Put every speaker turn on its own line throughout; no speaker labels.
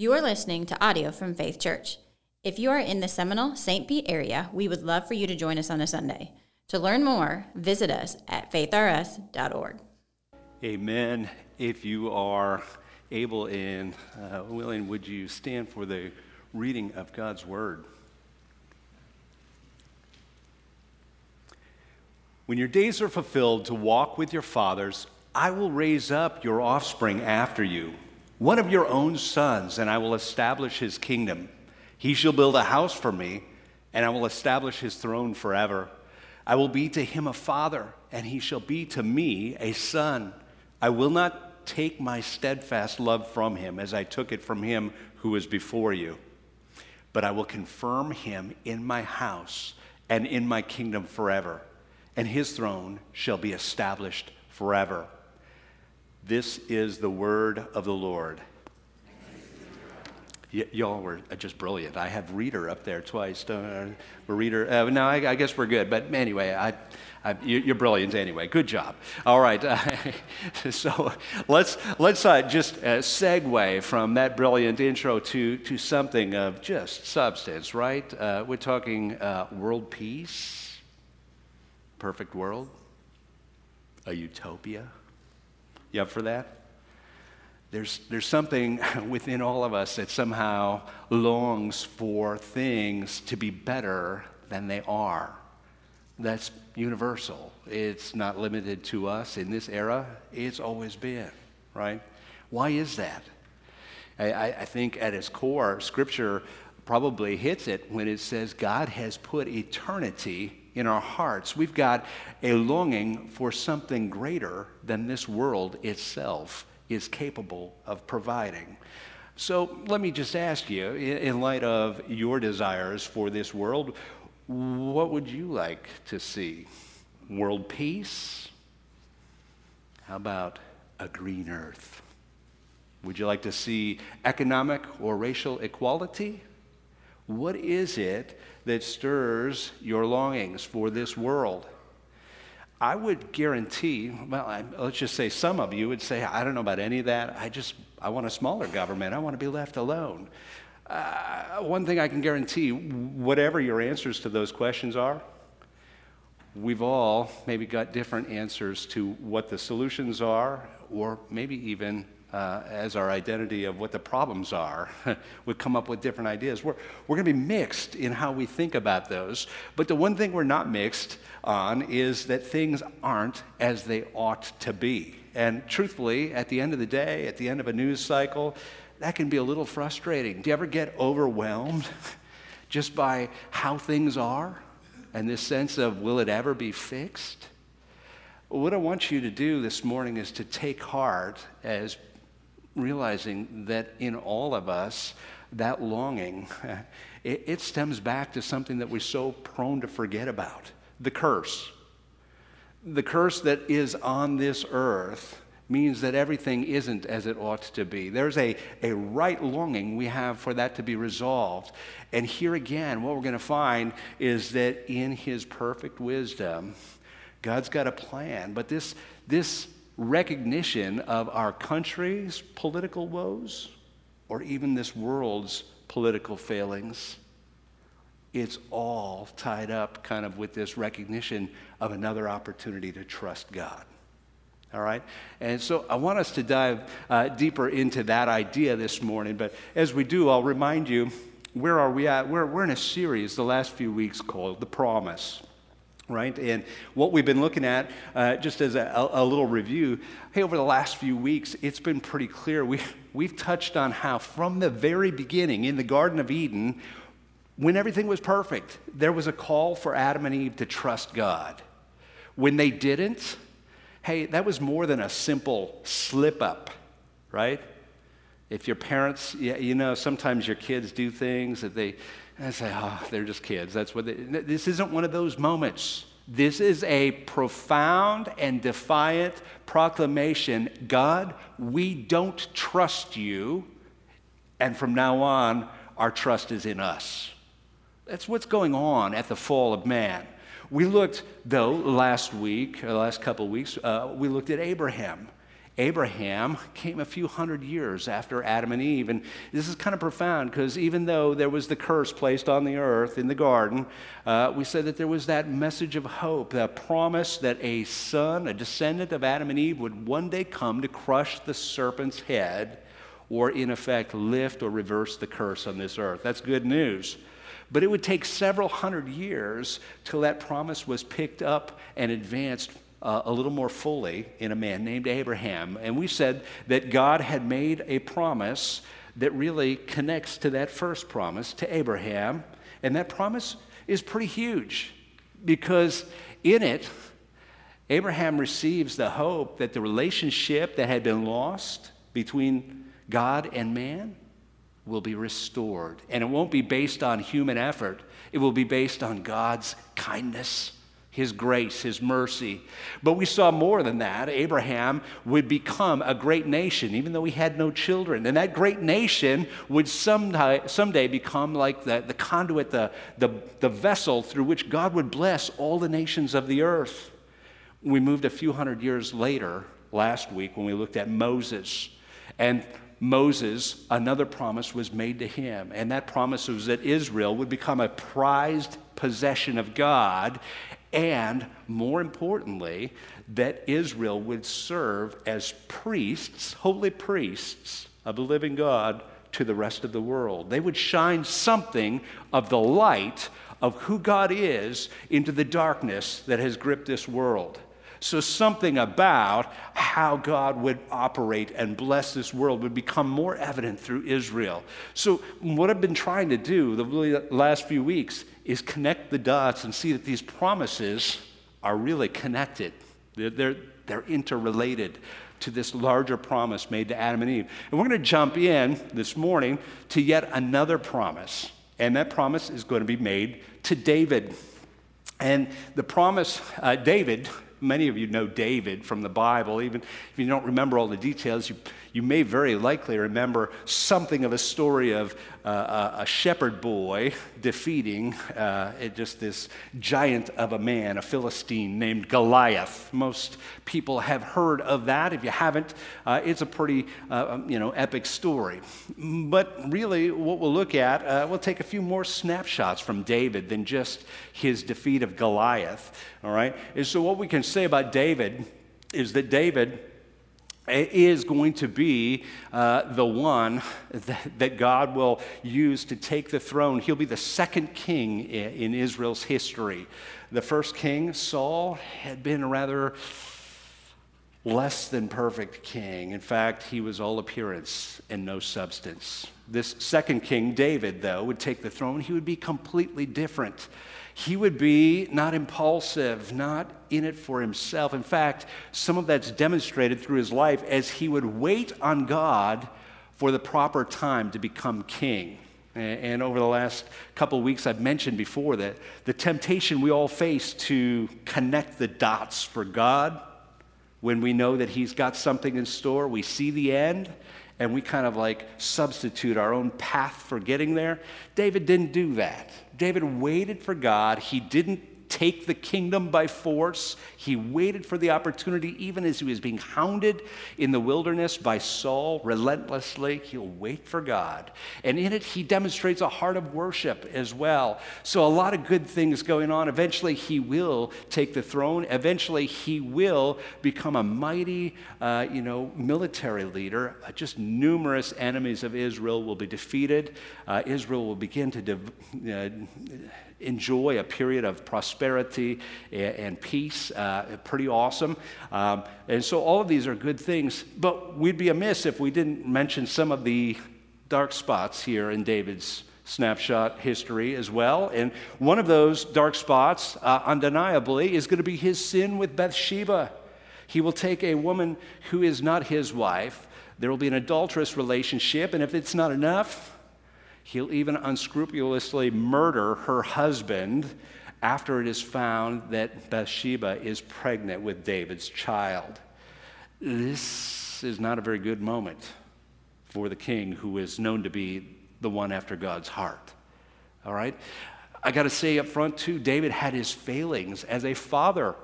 You are listening to audio from Faith Church. If you are in the Seminole St. Pete area, we would love for you to join us on a Sunday. To learn more, visit us at faithrs.org.
Amen. If you are able and uh, willing, would you stand for the reading of God's Word? When your days are fulfilled to walk with your fathers, I will raise up your offspring after you, one of your own sons, and I will establish his kingdom. He shall build a house for me, and I will establish his throne forever. I will be to him a father, and he shall be to me a son. I will not take my steadfast love from him as I took it from him who was before you, but I will confirm him in my house and in my kingdom forever and his throne shall be established forever. This is the word of the Lord. Y- y'all were just brilliant. I have reader up there twice. We're reader. Uh, no, I, I, guess we're good. But anyway, I, I, you're brilliant anyway. Good job. All right. so let's let's uh, just uh, segue from that brilliant intro to to something of just substance. Right? Uh, we're talking uh, world peace perfect world? A utopia? You up for that? There's, there's something within all of us that somehow longs for things to be better than they are. That's universal. It's not limited to us in this era, it's always been, right? Why is that? I, I think at its core, Scripture probably hits it when it says God has put eternity in our hearts. We've got a longing for something greater than this world itself is capable of providing. So let me just ask you, in light of your desires for this world, what would you like to see? World peace? How about a green earth? Would you like to see economic or racial equality? What is it that stirs your longings for this world? I would guarantee, well, I, let's just say some of you would say, I don't know about any of that. I just, I want a smaller government. I want to be left alone. Uh, one thing I can guarantee, whatever your answers to those questions are, we've all maybe got different answers to what the solutions are, or maybe even uh, as our identity of what the problems are, would come up with different ideas. We're, we're going to be mixed in how we think about those. But the one thing we're not mixed on is that things aren't as they ought to be. And truthfully, at the end of the day, at the end of a news cycle, that can be a little frustrating. Do you ever get overwhelmed just by how things are and this sense of will it ever be fixed? What I want you to do this morning is to take heart as realizing that in all of us, that longing, it, it, stems back to something that we're so prone to forget about the curse. The curse that is on this earth means that everything isn't as it ought to be. There's a, a right longing we have for that to be resolved. And here again, what we're going to find is that in His perfect wisdom, God's got a plan. But this, this recognition of our country's political woes or even this world's political failings. It's all tied up kind of with this recognition of another opportunity to trust God. All right? And so I want us to dive uh, deeper into that idea this morning. But as we do, I'll remind you where are we at? We're, we're in a series the last few weeks called The Promise right? And what we've been looking at, uh, just as a, a, little review, hey, over the last few weeks, it's been pretty clear. We, we've touched on how, from the very beginning in the Garden of Eden, when everything was perfect, there was a call for Adam and Eve to trust God. When they didn't, hey, that was more than a simple slip up, right? If your parents, you know, sometimes your kids do things that they, I say, oh, they're just kids. That's what they, this isn't one of those moments. This is a profound and defiant proclamation God, we don't trust you, and from now on, our trust is in us. That's what's going on at the fall of man. We looked, though, last week, or last couple of weeks, uh, we looked at Abraham Abraham came a few hundred years after Adam and Eve. And this is kind of profound because even though there was the curse placed on the earth in the garden, uh, we said that there was that message of hope, that promise that a son, a descendant of Adam and Eve, would one day come to crush the serpent's head or, in effect, lift or reverse the curse on this earth. That's good news. But it would take several hundred years till that promise was picked up and advanced uh, a little more fully in a man named Abraham. And we said that God had made a promise that really connects to that first promise to Abraham. And that promise is pretty huge because in it, Abraham receives the hope that the relationship that had been lost between God and man will be restored. And it won't be based on human effort, it will be based on God's kindness his grace, His mercy. But we saw more than that. Abraham would become a great nation, even though he had no children. And that great nation would someday, someday become like the, the conduit, the, the, the vessel through which God would bless all the nations of the earth. We moved a few hundred years later, last week, when we looked at Moses. And Moses, another promise was made to him. And that promise was that Israel would become a prized possession of God and more importantly, that Israel would serve as priests, holy priests of the living God to the rest of the world. They would shine something of the light of who God is into the darkness that has gripped this world. So, something about how God would operate and bless this world would become more evident through Israel. So, what I've been trying to do the last few weeks is connect the dots and see that these promises are really connected. They're, they're, they're interrelated to this larger promise made to Adam and Eve. And we're going to jump in this morning to yet another promise. And that promise is going to be made to David. And the promise, uh, David, many of you know David from the Bible. Even if you don't remember all the details, you, you may very likely remember something of a story of uh, a shepherd boy defeating uh, just this giant of a man, a Philistine named Goliath. Most people have heard of that. If you haven't, uh, it's a pretty uh, um, you know, epic story. But really, what we'll look at, uh, we'll take a few more snapshots from David than just his defeat of Goliath. All right? And so, what we can say about David is that David is going to be uh, the one that, that, God will use to take the throne. He'll be the second king in, in Israel's history. The first king, Saul, had been a rather less than perfect king. In fact, he was all appearance and no substance. This second king, David, though, would take the throne. He would be completely different. He would be not impulsive, not in it for himself. In fact, some of that's demonstrated through his life as he would wait on God for the proper time to become king. And over the last couple of weeks, I've mentioned before that the temptation we all face to connect the dots for God when we know that He's got something in store, we see the end, and we kind of like substitute our own path for getting there. David didn't do that. David waited for God. He didn't take the kingdom by force. He waited for the opportunity, even as he was being hounded in the wilderness by Saul relentlessly. He'll wait for God. And in it, he demonstrates a heart of worship as well. So, a lot of good things going on. Eventually, he will take the throne. Eventually, he will become a mighty, uh, you know, military leader. Uh, just numerous enemies of Israel will be defeated. Uh, Israel will begin to. De- uh, enjoy a period of prosperity and, peace. Uh, pretty awesome. Um, and so all of these are good things, but we'd be amiss if we didn't mention some of the dark spots here in David's snapshot history as well. And one of those dark spots, uh, undeniably, is going to be his sin with Bathsheba. He will take a woman who is not his wife. There will be an adulterous relationship, and if it's not enough, He'll even unscrupulously murder her husband after it is found that Bathsheba is pregnant with David's child. This is not a very good moment for the king who is known to be the one after God's heart. All right? I got to say up front, too, David had his failings as a father.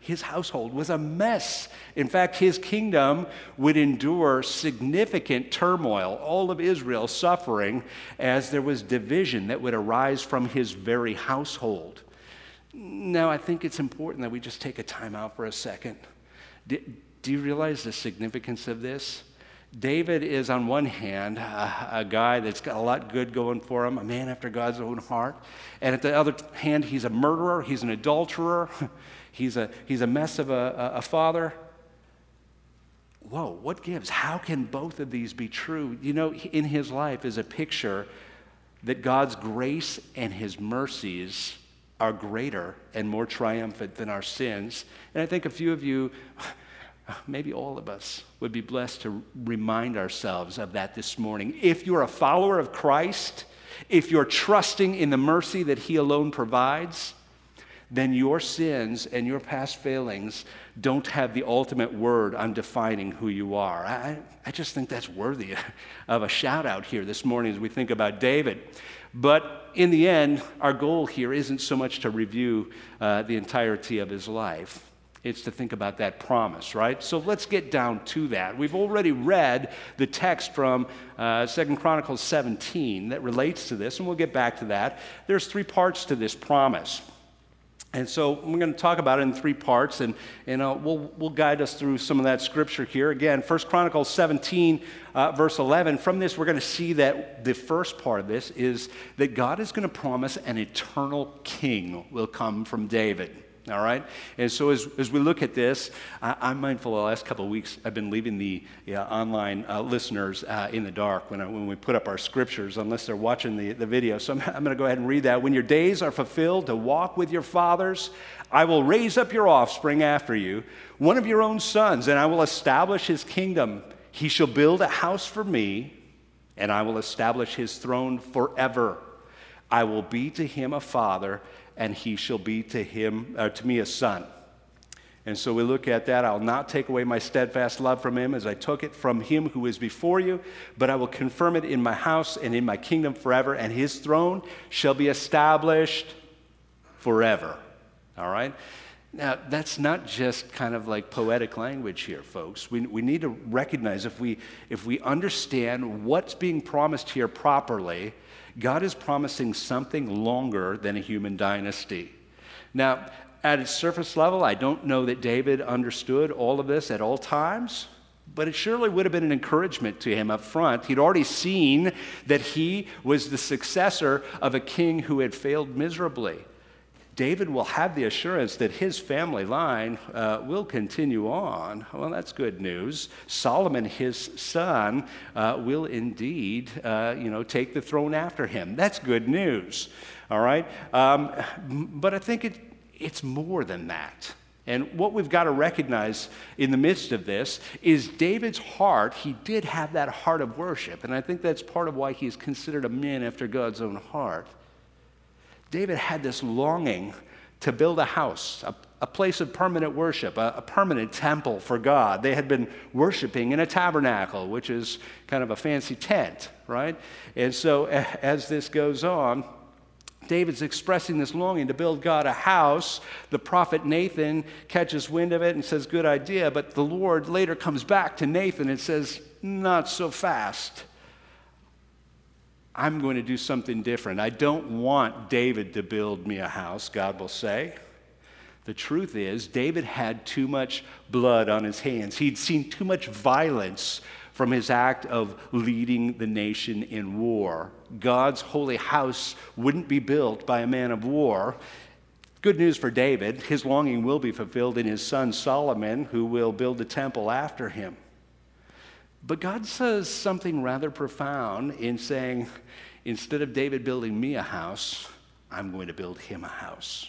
His household was a mess. In fact, his kingdom would endure significant turmoil, all of Israel suffering as there was division that would arise from his very household. Now, I think it's important that we just take a time out for a second. Do, do you realize the significance of this? David is, on one hand, a, a, guy that's got a lot good going for him, a man after God's own heart. And at the other hand, he's a murderer, he's an adulterer, he's a, he's a mess of a, a, father. Whoa, what gives? How can both of these be true? You know, in his life is a picture that God's grace and his mercies are greater and more triumphant than our sins. And I think a few of you maybe all of us would be blessed to remind ourselves of that this morning. If you're a follower of Christ, if you're trusting in the mercy that He alone provides, then your sins and your past failings don't have the ultimate word on defining who you are. I, I just think that's worthy of a shout out here this morning as we think about David. But in the end, our goal here isn't so much to review uh, the entirety of his life it's to think about that promise, right? So let's get down to that. We've already read the text from uh, Second Chronicles 17 that relates to this, and we'll get back to that. There's three parts to this promise. And so we're going to talk about it in three parts, and, and uh, we'll, we'll guide us through some of that scripture here. Again, First Chronicles 17, uh, verse 11. From this, we're going to see that the first part of this is that God is going to promise an eternal king will come from David all right? And so as, as we look at this, I, am mindful the last couple of weeks I've been leaving the online uh, listeners uh, in the dark when, I, when we put up our scriptures, unless they're watching the, the video. So I'm, I'm going to go ahead and read that. When your days are fulfilled to walk with your fathers, I will raise up your offspring after you, one of your own sons, and I will establish his kingdom. He shall build a house for me, and I will establish his throne forever. I will be to him a father and he shall be to him uh, to me a son. And so we look at that. I'll not take away my steadfast love from him as I took it from him who is before you, but I will confirm it in my house and in my kingdom forever, and his throne shall be established forever. All right? Now, that's not just kind of like poetic language here, folks. We, we need to recognize if we, if we understand what's being promised here properly, God is promising something longer than a human dynasty. Now, at its surface level, I don't know that David understood all of this at all times, but it surely would have been an encouragement to him up front. He'd already seen that he was the successor of a king who had failed miserably. David will have the assurance that his family line uh, will continue on. Well, that's good news. Solomon, his son, uh, will indeed, uh, you know, take the throne after him. That's good news. All right, um, but I think it, it's more than that. And what we've got to recognize in the midst of this is David's heart. He did have that heart of worship, and I think that's part of why he's considered a man after God's own heart. David had this longing to build a house, a, a place of permanent worship, a, a, permanent temple for God. They had been worshiping in a tabernacle, which is kind of a fancy tent, right? And so as this goes on, David's expressing this longing to build God a house. The prophet Nathan catches wind of it and says, Good idea. But the Lord later comes back to Nathan and says, Not so fast. I'm going to do something different. I don't want David to build me a house, God will say. The truth is, David had too much blood on his hands. He'd seen too much violence from his act of leading the nation in war. God's holy house wouldn't be built by a man of war. Good news for David his longing will be fulfilled in his son Solomon, who will build the temple after him. But God says something rather profound in saying, instead of David building me a house, I'm going to build him a house.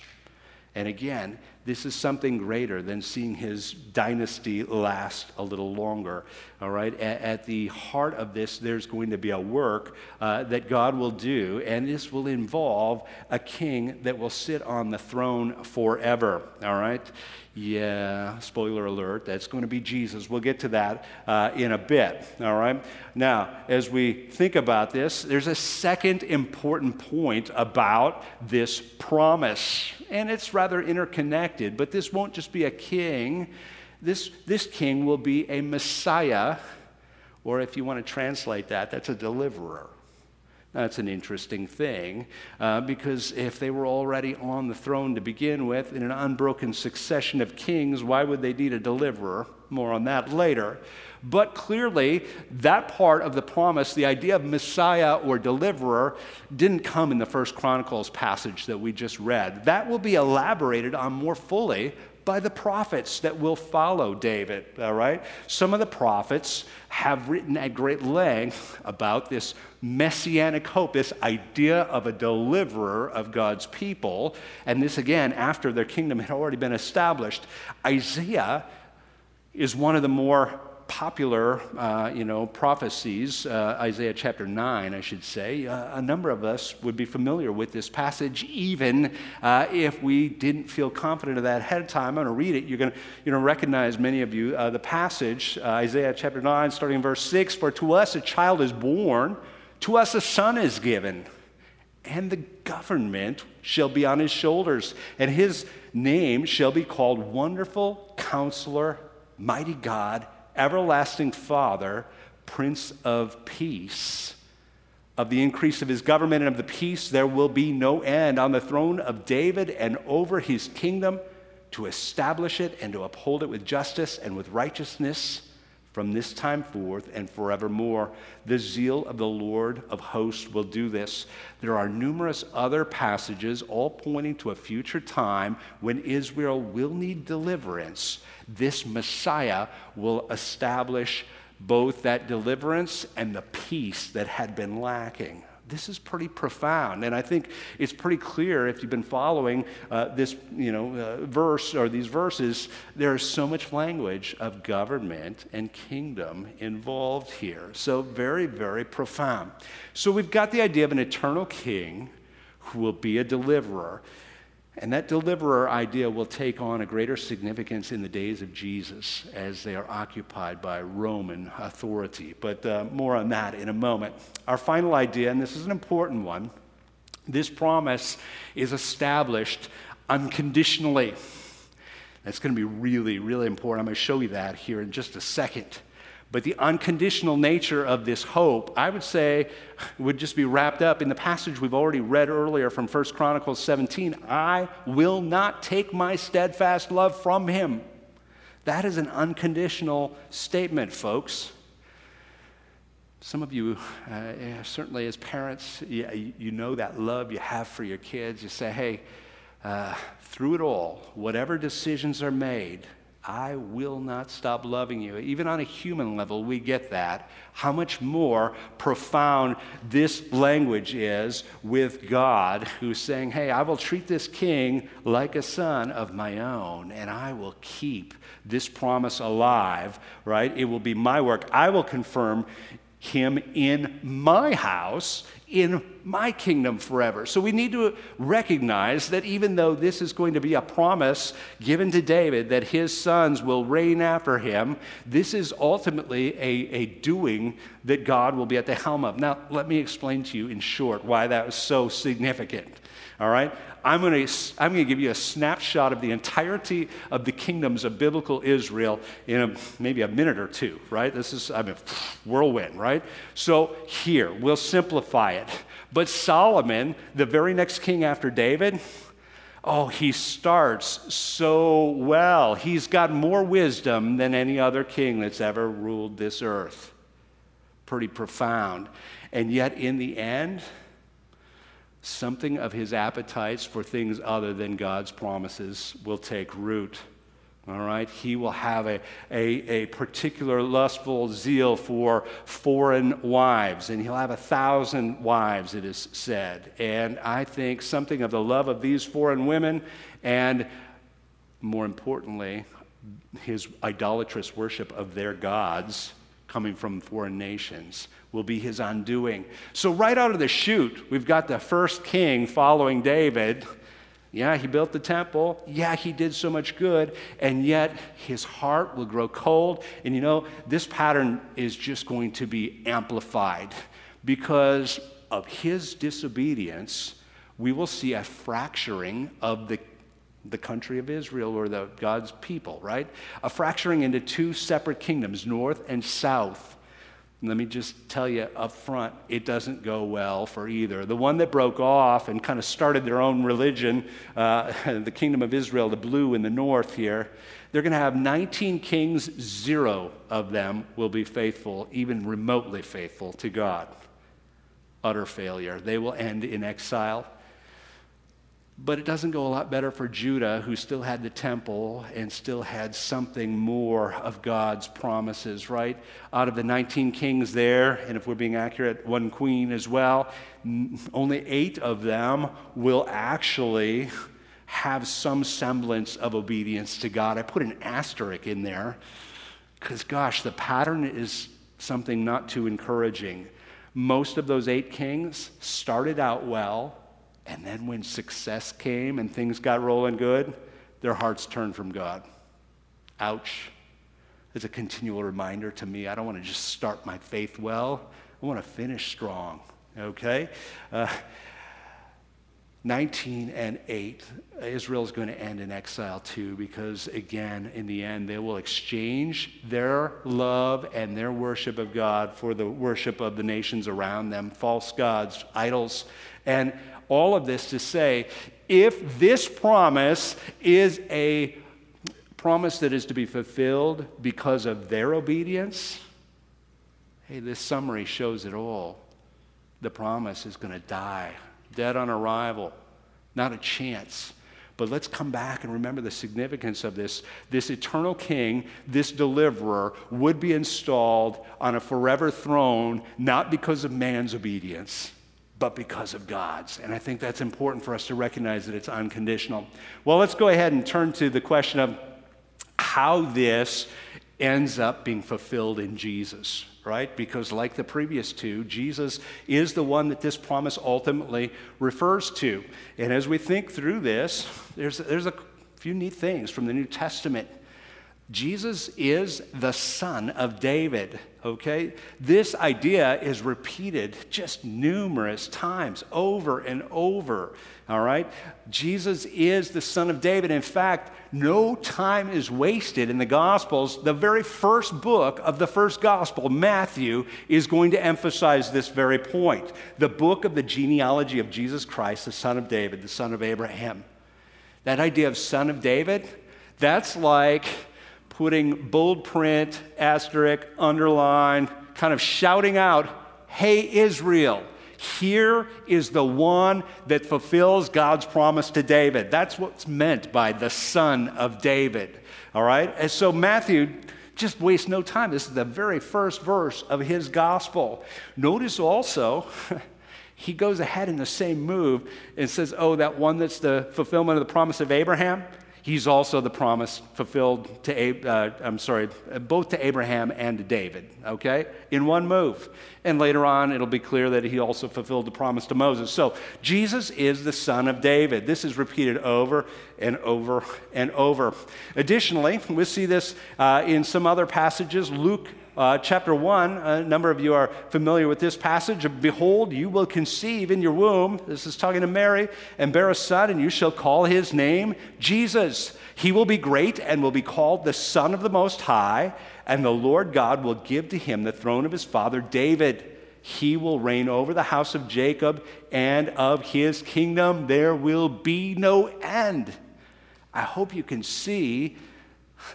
And again, this is something greater than seeing his dynasty last a little longer. All right? At, at the heart of this, there's going to be a work uh, that God will do, and this will involve a king that will sit on the throne forever. All right? Yeah, spoiler alert, that's going to be Jesus. We'll get to that uh, in a bit, all right? Now, as we think about this, there's a second important point about this promise, and it's rather interconnected. But this won't just be a king, this, this king will be a Messiah, or if you want to translate that, that's a deliverer. That's an interesting thing uh, because if they were already on the throne to begin with in an unbroken succession of kings, why would they need a deliverer? More on that later. But clearly, that part of the promise, the idea of Messiah or deliverer, didn't come in the First Chronicles passage that we just read. That will be elaborated on more fully by the prophets that will follow David, all right? Some of the prophets have written at great length about this messianic hope, this idea of a deliverer of God's people. And this, again, after their kingdom had already been established. Isaiah is one of the more popular, uh, you know, prophecies, uh, Isaiah chapter 9, I should say. Uh, a number of us would be familiar with this passage, even uh, if we didn't feel confident of that ahead of time. I'm going to read it. You're going to recognize, many of you, uh, the passage, uh, Isaiah chapter 9, starting in verse 6 For to us a child is born, to us a son is given, and the government shall be on his shoulders, and his name shall be called Wonderful Counselor, Mighty God everlasting Father, Prince of Peace. Of the increase of his government and of the peace, there will be no end on the throne of David and over his kingdom to establish it and to uphold it with justice and with righteousness from this time forth and forevermore. The zeal of the Lord of hosts will do this. There are numerous other passages, all pointing to a future time when Israel will need deliverance. This Messiah will establish both that deliverance and the peace that had been lacking this is pretty profound. And I think it's pretty clear if you've been following uh, this you know, uh, verse or these verses, there is so much language of government and kingdom involved here. So, very, very profound. So, we've got the idea of an eternal king who will be a deliverer. And that deliverer idea will take on a greater significance in the days of Jesus as they are occupied by Roman authority. But uh, more on that in a moment. Our final idea, and this is an important one this promise is established unconditionally. That's going to be really, really important. I'm going to show you that here in just a second. But the unconditional nature of this hope, I would say, would just be wrapped up in the passage we've already read earlier from 1 Chronicles 17. I will not take my steadfast love from him. That is an unconditional statement, folks. Some of you, uh, certainly as parents, you, you, know that love you have for your kids. You say, hey, uh, through it all, whatever decisions are made, I will not stop loving you. Even on a human level, we get that. How much more profound this language is with God, who's saying, Hey, I will treat this king like a son of my own, and I will keep this promise alive, right? It will be my work. I will confirm him in my house, in my kingdom forever. So we need to recognize that even though this is going to be a promise given to David that his sons will reign after him, this is ultimately a, a doing that God will be at the helm of. Now, let me explain to you in short why that was so significant. All right? I'm going to I'm going to give you a snapshot of the entirety of the kingdoms of biblical Israel in a, maybe a minute or two, right? This is I mean whirlwind, right? So here, we'll simplify it. But Solomon, the very next king after David, oh, he starts so well. He's got more wisdom than any other king that's ever ruled this earth. Pretty profound. And yet in the end, something of his appetites for things other than God's promises will take root. All right? He will have a, a, a, particular lustful zeal for foreign wives, and he'll have a thousand wives, it is said. And I think something of the love of these foreign women, and more importantly, his idolatrous worship of their gods coming from foreign nations will be his undoing. So, right out of the chute, we've got the first king following David. Yeah, he built the temple. Yeah, he did so much good. And yet, his heart will grow cold. And you know, this pattern is just going to be amplified because of his disobedience. We will see a fracturing of the the country of Israel or the God's people, right? A fracturing into two separate kingdoms, north and south. Let me just tell you up front, it doesn't go well for either. The one that broke off and kind of started their own religion, uh, the kingdom of Israel, the blue in the north here, they're going to have 19 kings, zero of them will be faithful, even remotely faithful to God. Utter failure. They will end in exile. But it doesn't go a lot better for Judah, who still had the temple and still had something more of God's promises, right? Out of the 19 kings there, and if we're being accurate, one queen as well, only eight of them will actually have some semblance of obedience to God. I put an asterisk in there because, gosh, the pattern is something not too encouraging. Most of those eight kings started out well and then when success came and things got rolling good, their hearts turned from God. Ouch. It's a continual reminder to me I don't want to just start my faith well, I want to finish strong. Okay? Uh, 19 and 8, Israel is going to end in exile too, because again, in the end, they will exchange their love and their worship of God for the worship of the nations around them, false gods, idols. And all of this to say if this promise is a promise that is to be fulfilled because of their obedience, hey, this summary shows it all. The promise is going to die, dead on arrival, not a chance. But let's come back and remember the significance of this. This eternal king, this deliverer, would be installed on a forever throne, not because of man's obedience, but because of God's. And I think that's important for us to recognize that it's unconditional. Well, let's go ahead and turn to the question of how this ends up being fulfilled in Jesus, right? Because, like the previous two, Jesus is the one that this promise ultimately refers to. And as we think through this, there's, there's a few neat things from the New Testament Jesus is the son of David, okay? This idea is repeated just numerous times over and over, all right? Jesus is the son of David. In fact, no time is wasted in the Gospels. The very first book of the first Gospel, Matthew, is going to emphasize this very point. The book of the genealogy of Jesus Christ, the son of David, the son of Abraham. That idea of son of David, that's like putting bold print, asterisk, underline, kind of shouting out, Hey, Israel, here is the one that fulfills God's promise to David. That's what's meant by the son of David. All right? And so Matthew just wastes no time. This is the very first verse of his gospel. Notice also, he goes ahead in the same move and says, Oh, that one that's the fulfillment of the promise of Abraham. He's also the promise fulfilled to, uh, I'm sorry, both to Abraham and to David, okay, in one move. And later on, it'll be clear that he also fulfilled the promise to Moses. So Jesus is the son of David. This is repeated over and over and over. Additionally, we see this uh, in some other passages. Luke uh, chapter 1, a number of you are familiar with this passage. Behold, you will conceive in your womb, this is talking to Mary, and bear a son, and you shall call his name Jesus. He will be great and will be called the Son of the Most High, and the Lord God will give to him the throne of his father David. He will reign over the house of Jacob, and of his kingdom there will be no end. I hope you can see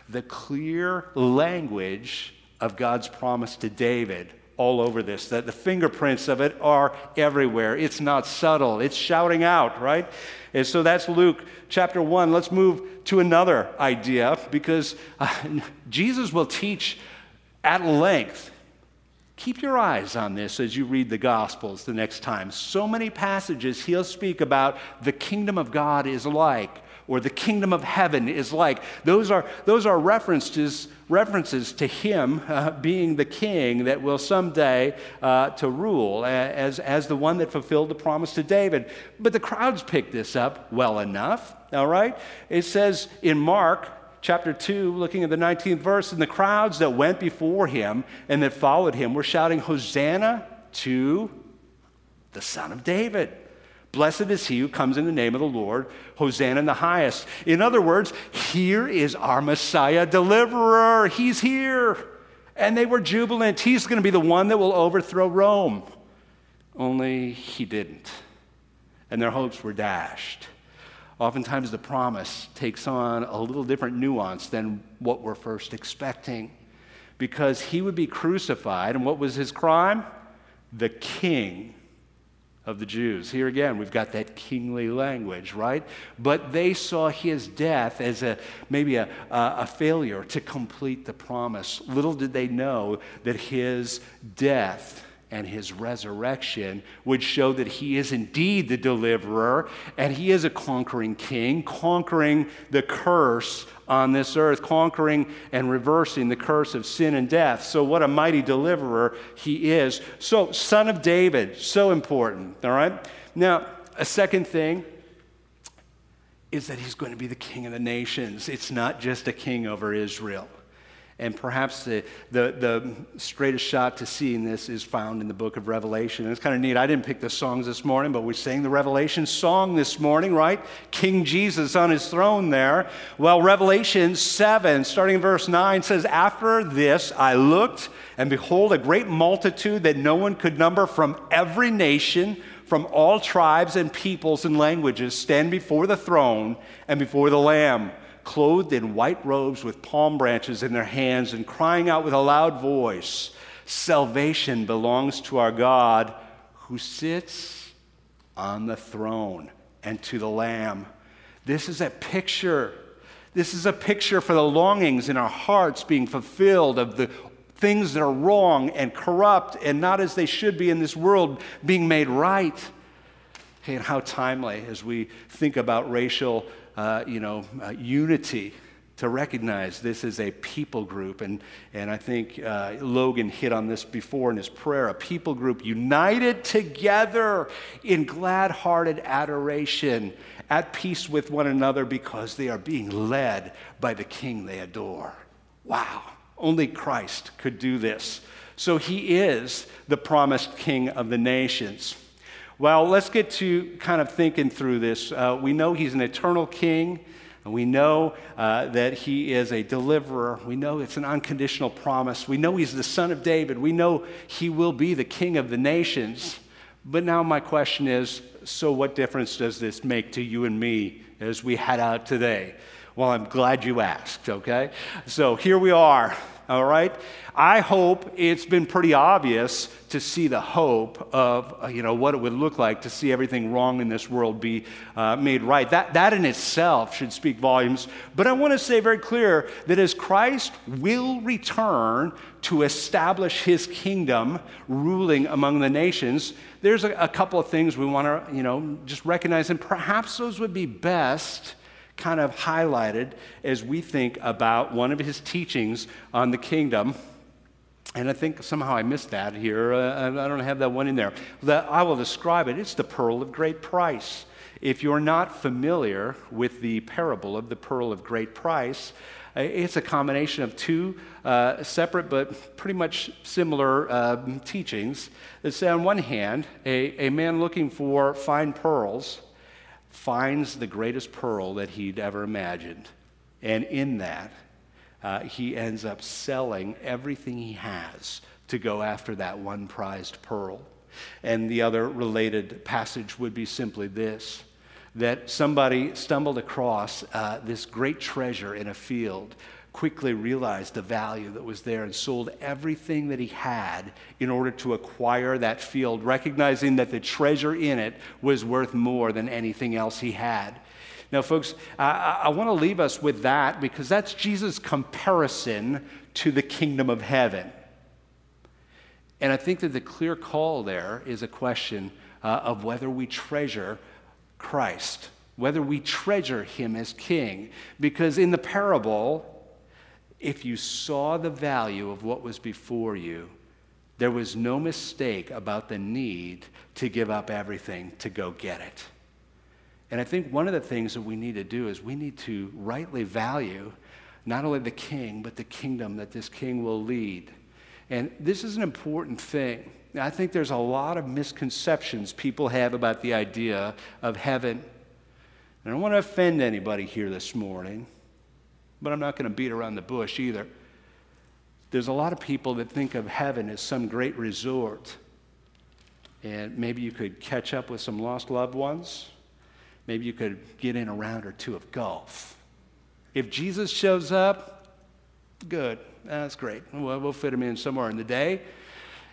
the clear language of God's promise to David all over this. That the fingerprints of it are everywhere. It's not subtle, it's shouting out, right? And so that's Luke chapter 1. Let's move to another idea because uh, Jesus will teach at length. Keep your eyes on this as you read the Gospels the next time. So many passages he'll speak about the kingdom of God is like or the kingdom of heaven is like. Those are, those are references, references to him uh, being the king that will someday uh, to rule as, as the one that fulfilled the promise to David. But the crowds picked this up well enough, all right? It says in Mark, chapter 2, looking at the 19th verse, and the crowds that went before him and that followed him were shouting, Hosanna to the Son of David. Blessed is he who comes in the name of the Lord. Hosanna in the highest. In other words, here is our Messiah deliverer. He's here. And they were jubilant. He's going to be the one that will overthrow Rome. Only he didn't. And their hopes were dashed. Oftentimes, the promise takes on a little different nuance than what we're first expecting because he would be crucified. And what was his crime? The king of the Jews. Here again, we've got that kingly language, right? But they saw his death as a maybe a, a failure to complete the promise. Little did they know that his death and his resurrection would show that he is indeed the deliverer and he is a conquering king, conquering the curse on this earth, conquering and reversing the curse of sin and death. So, what a mighty deliverer he is. So, son of David, so important, all right? Now, a second thing is that he's going to be the king of the nations. It's not just a king over Israel. And perhaps the, the, the, straightest shot to seeing this is found in the book of Revelation. And it's kind of neat. I didn't pick the songs this morning, but we sang the Revelation song this morning, right? King Jesus on his throne there. Well, Revelation 7, starting in verse 9, says, After this I looked, and behold, a great multitude that no one could number from every nation, from all tribes and peoples and languages, stand before the throne and before the Lamb clothed in white robes with palm branches in their hands, and crying out with a loud voice Salvation belongs to our God who sits on the throne and to the Lamb. This is a picture. This is a picture for the longings in our hearts being fulfilled of the things that are wrong and corrupt and not as they should be in this world being made right. Hey, and how timely as we think about racial uh, you know, uh, unity to recognize this is a people group. And, and I think uh, Logan hit on this before in his prayer a people group united together in glad hearted adoration, at peace with one another because they are being led by the king they adore. Wow, only Christ could do this. So he is the promised king of the nations. Well, let's get to kind of thinking through this. Uh, we know he's an eternal king. And we know uh, that he is a deliverer. We know it's an unconditional promise. We know he's the son of David. We know he will be the king of the nations. But now, my question is so, what difference does this make to you and me as we head out today? Well, I'm glad you asked, okay? So here we are all right? I hope it's been pretty obvious to see the hope of, uh, you know, what it would look like to see everything wrong in this world be uh, made right. That, that in itself should speak volumes. But I want to say very clear that as Christ will return to establish his kingdom ruling among the nations, there's a, a couple of things we want to, you know, just recognize, and perhaps those would be best kind of highlighted as we think about one of his teachings on the kingdom. And I think somehow I missed that here. Uh, I don't have that one in there. I will describe it. It's the pearl of great price. If you're not familiar with the parable of the pearl of great price, uh, it's a combination of two uh, separate but pretty much similar uh, teachings. It's on one hand, a, a man looking for fine pearls finds the greatest pearl that he'd ever imagined. And in that, uh, he ends up selling everything he has to go after that one prized pearl. And the other related passage would be simply this that somebody stumbled across uh, this great treasure in a field quickly realized the value that was there and sold everything that he had in order to acquire that field, recognizing that the treasure in it was worth more than anything else he had. Now, folks, I, I want to leave us with that because that's Jesus' comparison to the kingdom of heaven. And I think that the clear call there is a question uh, of whether we treasure Christ, whether we treasure him as king. Because in the parable, if you saw the value of what was before you, there was no mistake about the need to give up everything to go get it. And I think one of the things that we need to do is we need to rightly value not only the king, but the kingdom that this king will lead. And this is an important thing I think there's a lot of misconceptions people have about the idea of heaven. And I don't want to offend anybody here this morning, but I'm not going to beat around the bush either. There's a lot of people that think of heaven as some great resort. And maybe you could catch up with some lost loved ones. Maybe you could get in a round or two of golf. If Jesus shows up, good. That's great. Well, we'll fit him in somewhere in the day.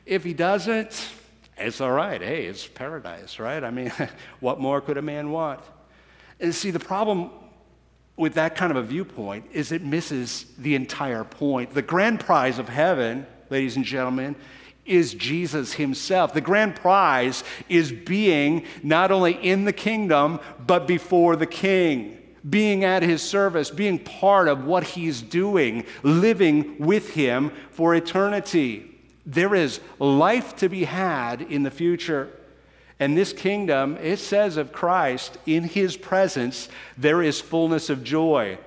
If he doesn't, it's all right. Hey, it's paradise, right? I mean, what more could a man want? And see, the problem with that kind of a viewpoint is it misses the entire point. The grand prize of heaven, ladies and gentlemen, is Jesus himself. The grand prize is being not only in the kingdom, but before the king being at his service, being part of what he's doing, living with him for eternity. There is life to be had in the future. And this kingdom, it says of Christ, in his presence, there is fullness of joy.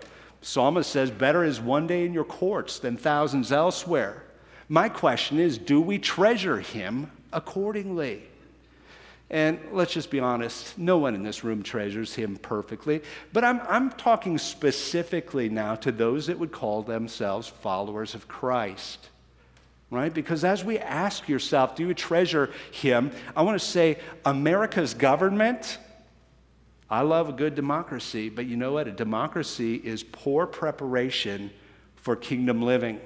Psalmist says, Better is one day in your courts than thousands elsewhere. My question is, do we treasure him accordingly? And let's just be honest, no one in this room treasures him perfectly. But I'm, I'm talking specifically now to those that would call themselves followers of Christ. Right? Because as we ask yourself, do you treasure him? I want to say America's government, I love a good democracy, but you know what? A democracy is poor preparation for kingdom living.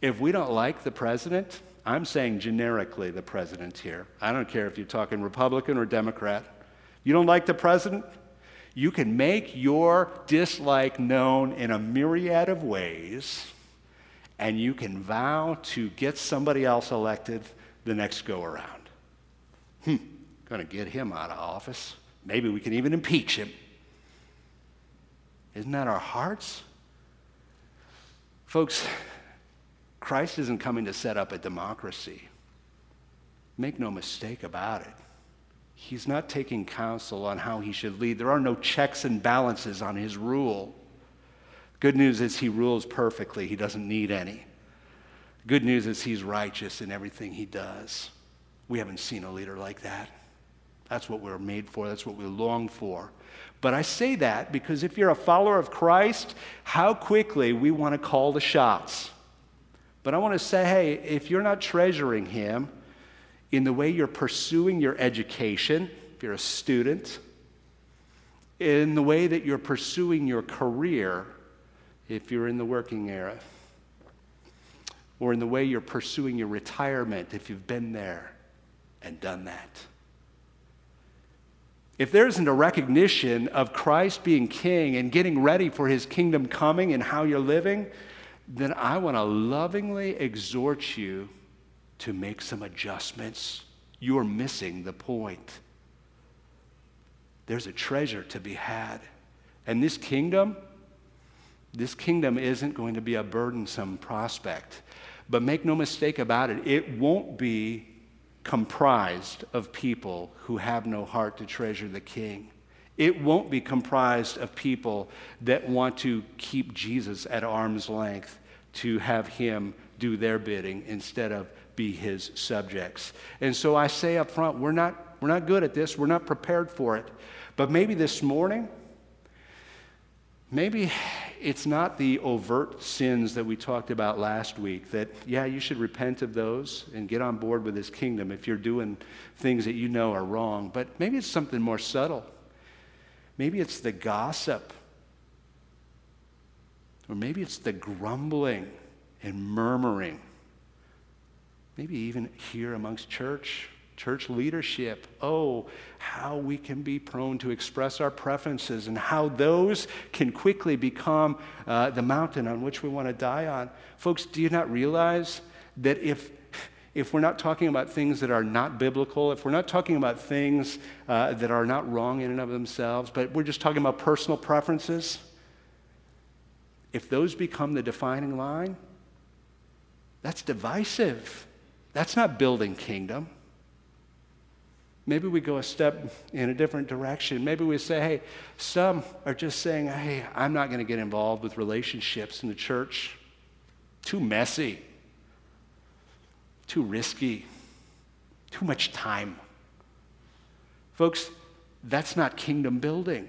If we don't like the president, I'm saying generically the president here. I don't care if you're talking Republican or Democrat. You don't like the president? You can make your dislike known in a myriad of ways, and you can vow to get somebody else elected the next go around. Hmm, gonna get him out of office. Maybe we can even impeach him. Isn't that our hearts? Folks, Christ isn't coming to set up a democracy. Make no mistake about it. He's not taking counsel on how he should lead. There are no checks and balances on his rule. Good news is he rules perfectly, he doesn't need any. Good news is he's righteous in everything he does. We haven't seen a leader like that. That's what we're made for, that's what we long for. But I say that because if you're a follower of Christ, how quickly we want to call the shots. But I want to say, hey, if you're not treasuring Him in the way you're pursuing your education, if you're a student, in the way that you're pursuing your career, if you're in the working era, or in the way you're pursuing your retirement, if you've been there and done that. If there isn't a recognition of Christ being king and getting ready for his kingdom coming and how you're living, then I want to lovingly exhort you to make some adjustments. You're missing the point. There's a treasure to be had. And this kingdom, this kingdom isn't going to be a burdensome prospect. But make no mistake about it, it won't be comprised of people who have no heart to treasure the king. It won't be comprised of people that want to keep Jesus at arm's length to have him do their bidding instead of be his subjects. And so I say up front, we're not, we're not good at this, we're not prepared for it. But maybe this morning, maybe it's not the overt sins that we talked about last week that, yeah, you should repent of those and get on board with his kingdom if you're doing things that you know are wrong. But maybe it's something more subtle. Maybe it's the gossip or maybe it's the grumbling and murmuring. Maybe even here amongst church, church leadership. Oh, how we can be prone to express our preferences and how those can quickly become uh, the mountain on which we want to die on. Folks, do you not realize that if if we're not talking about things that are not biblical, if we're not talking about things uh, that are not wrong in and of themselves, but we're just talking about personal preferences, if those become the defining line, that's divisive. That's not building kingdom. Maybe we go a step in a different direction. Maybe we say, hey, some are just saying, hey, I'm not going to get involved with relationships in the church. Too messy, too risky. too much time. Folks, that's not kingdom building.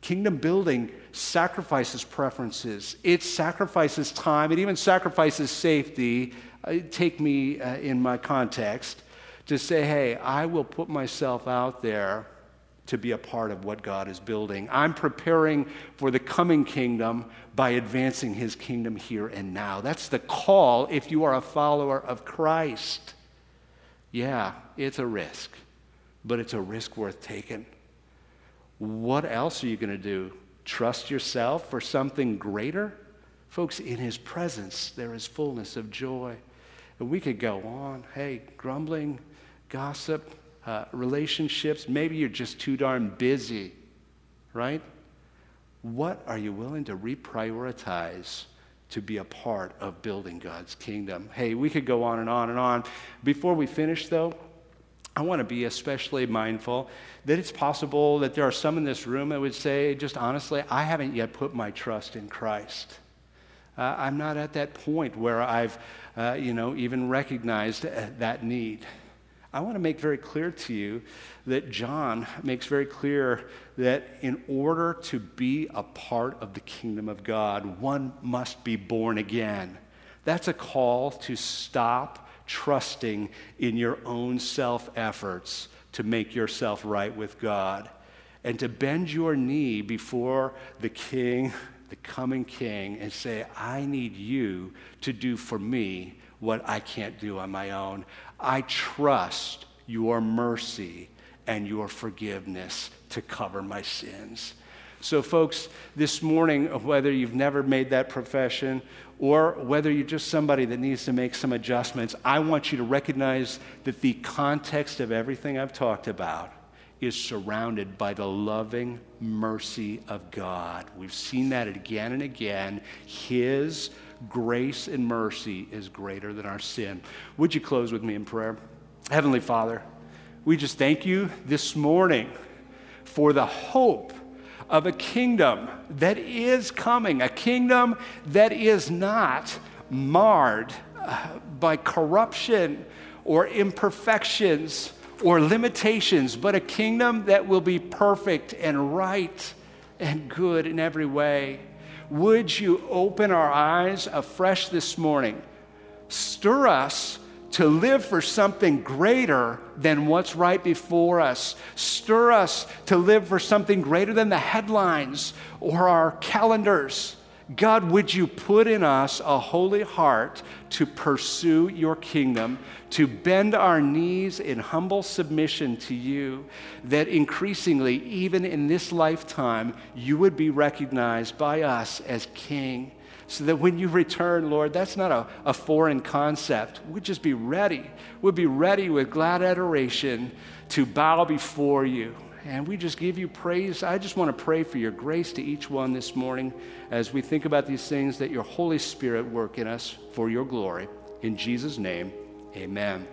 Kingdom building sacrifices preferences, it sacrifices time, it even sacrifices safety. Uh, take me uh, in my context to say, hey, I will put myself out there to be a part of what God is building. I'm preparing for the coming kingdom by advancing his kingdom here and now. That's the call if you are a follower of Christ. Yeah, it's a risk, but it's a risk worth taking. What else are you going to do? Trust yourself for something greater? Folks, in his presence, there is fullness of joy. And we could go on. Hey, grumbling, gossip, uh, relationships, maybe you're just too darn busy, right? What are you willing to reprioritize to be a part of building God's kingdom? Hey, we could go on and on and on. Before we finish, though, I want to be especially mindful that it's possible that there are some in this room that would say, just honestly, I haven't yet put my trust in Christ. Uh, I'm not at that point where I've, uh, you know, even recognized uh, that need. I want to make very clear to you that John makes very clear that in order to be a part of the kingdom of God, one must be born again. That's a call to stop trusting in your own self efforts to make yourself right with God and to bend your knee before the king, the coming king, and say, I need you to do for me what I can't do on my own. I trust your mercy and your forgiveness to cover my sins. So, folks, this morning, whether you've never made that profession or whether you're just somebody that needs to make some adjustments, I want you to recognize that the context of everything I've talked about is surrounded by the loving mercy of God. We've seen that again and again. His grace and mercy is greater than our sin. Would you close with me in prayer? Heavenly Father, we just thank you this morning for the hope of a kingdom that is coming, a kingdom that is not marred uh, by corruption or imperfections or limitations, but a kingdom that will be perfect and right and good in every way. Would you open our eyes afresh this morning? Stir us to live for something greater than what's right before us. Stir us to live for something greater than the headlines or our calendars. God, would you put in us a holy heart to pursue your kingdom, to bend our knees in humble submission to you, that increasingly, even in this lifetime, you would be recognized by us as King. So that when you return, Lord, that's not a, a foreign concept. We'd just be ready. We'd be ready with glad adoration to bow before you and we just give you praise. I just want to pray for your grace to each one this morning as we think about these things that your Holy Spirit work in us for your glory. In Jesus' name, amen.